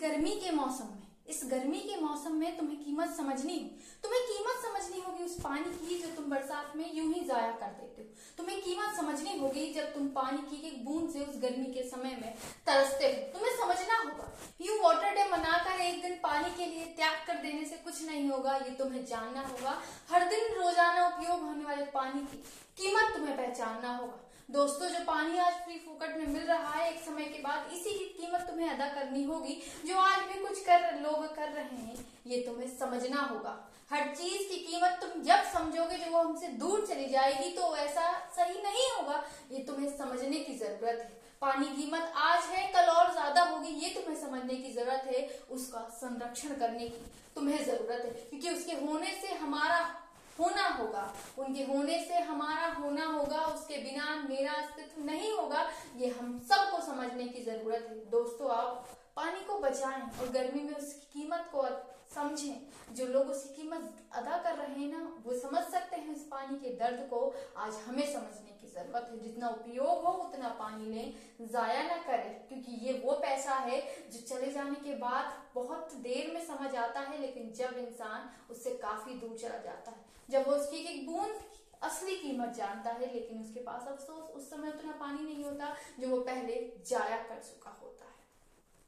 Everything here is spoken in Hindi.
गर्मी के मौसम में, इस गर्मी के मौसम में तुम्हें कीमत समझनी तुम्हें कीमत समझनी होगी उस पानी की जो तुम बरसात में यूँ ही जाया कर देते हो। तुम्हें कीमत समझनी होगी जब तुम पानी की एक बूंद से उस गर्मी के समय में तरसते हो। तुम्हें समझना होगा, यूँ वाटर डे मनाकर एक दिन पानी के लिए त्याग कर देने से कुछ नहीं होगा, ये तुम्हें जानना होगा। हर दिन रोज़ाना उपयोग होने वाले पानी की कीमत तुम्हें पहचानना होगा। दोस्तों, जो पानी आज फ्री फोकट में मिल रहा है, एक समय के बाद इसी की कीमत तुम्हें अदा करनी होगी, जो आज भी कुछ कर लोग कर रहे हैं, ये तुम्हें समझना होगा। हर चीज़ की कीमत तुम जब समझोगे, जो वो हमसे दूर चली जाएगी तो ऐसा सही नहीं होगा, ये तुम्हें समझने की ज़रूरत है। पानी कीमत आज है, कल और ज़्यादा होगी, ये तुम्हें समझने की ज़रूरत है, उसका संरक्षण करने की तुम्हें ज़रूरत है, क्योंकि उसके होने से हमारा होना होगा, उनके होने से हमारा होना होगा, उसके बिना अस्तित्व नहीं होगा। ये हम सबको समझने की ज़रूरत है। दोस्तों, आप पानी को बचाएँ और गर्मी में उसकी कीमत को समझें। जो लोग उसकी कीमत अदा कर रहे हैं ना, वो समझ सकते हैं इस पानी के दर्द को। आज हमें समझने की ज़रूरत है। जितना उपयोग हो, उतना पानी लें। जाया ना करें, क्योंकि ये वो पैसा है जो चले जाने के बाद बहुत देर में समझ आता है, लेकिन जब इंसान उससे काफ़ी दूर चला जाता है, जब वो उसकी एक बूंद असली कीमत जानता है, लेकिन उसके पास अफसोस, उस समय उतना पानी नहीं होता जो वो पहले जाया कर चुका होता है।